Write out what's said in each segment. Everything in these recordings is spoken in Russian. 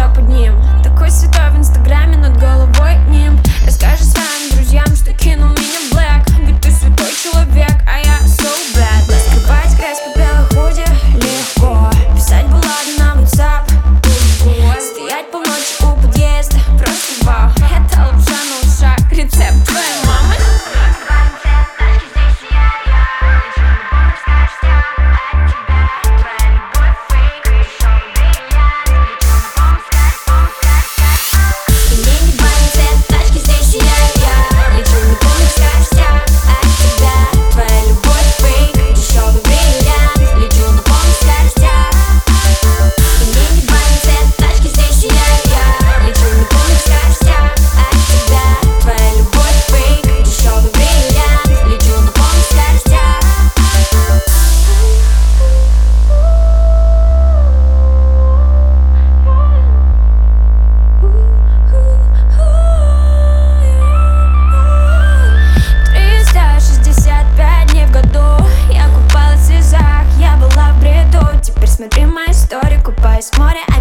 западним Такой святой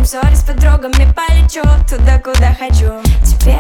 обзоре с подругами полечу туда, куда хочу. Тебе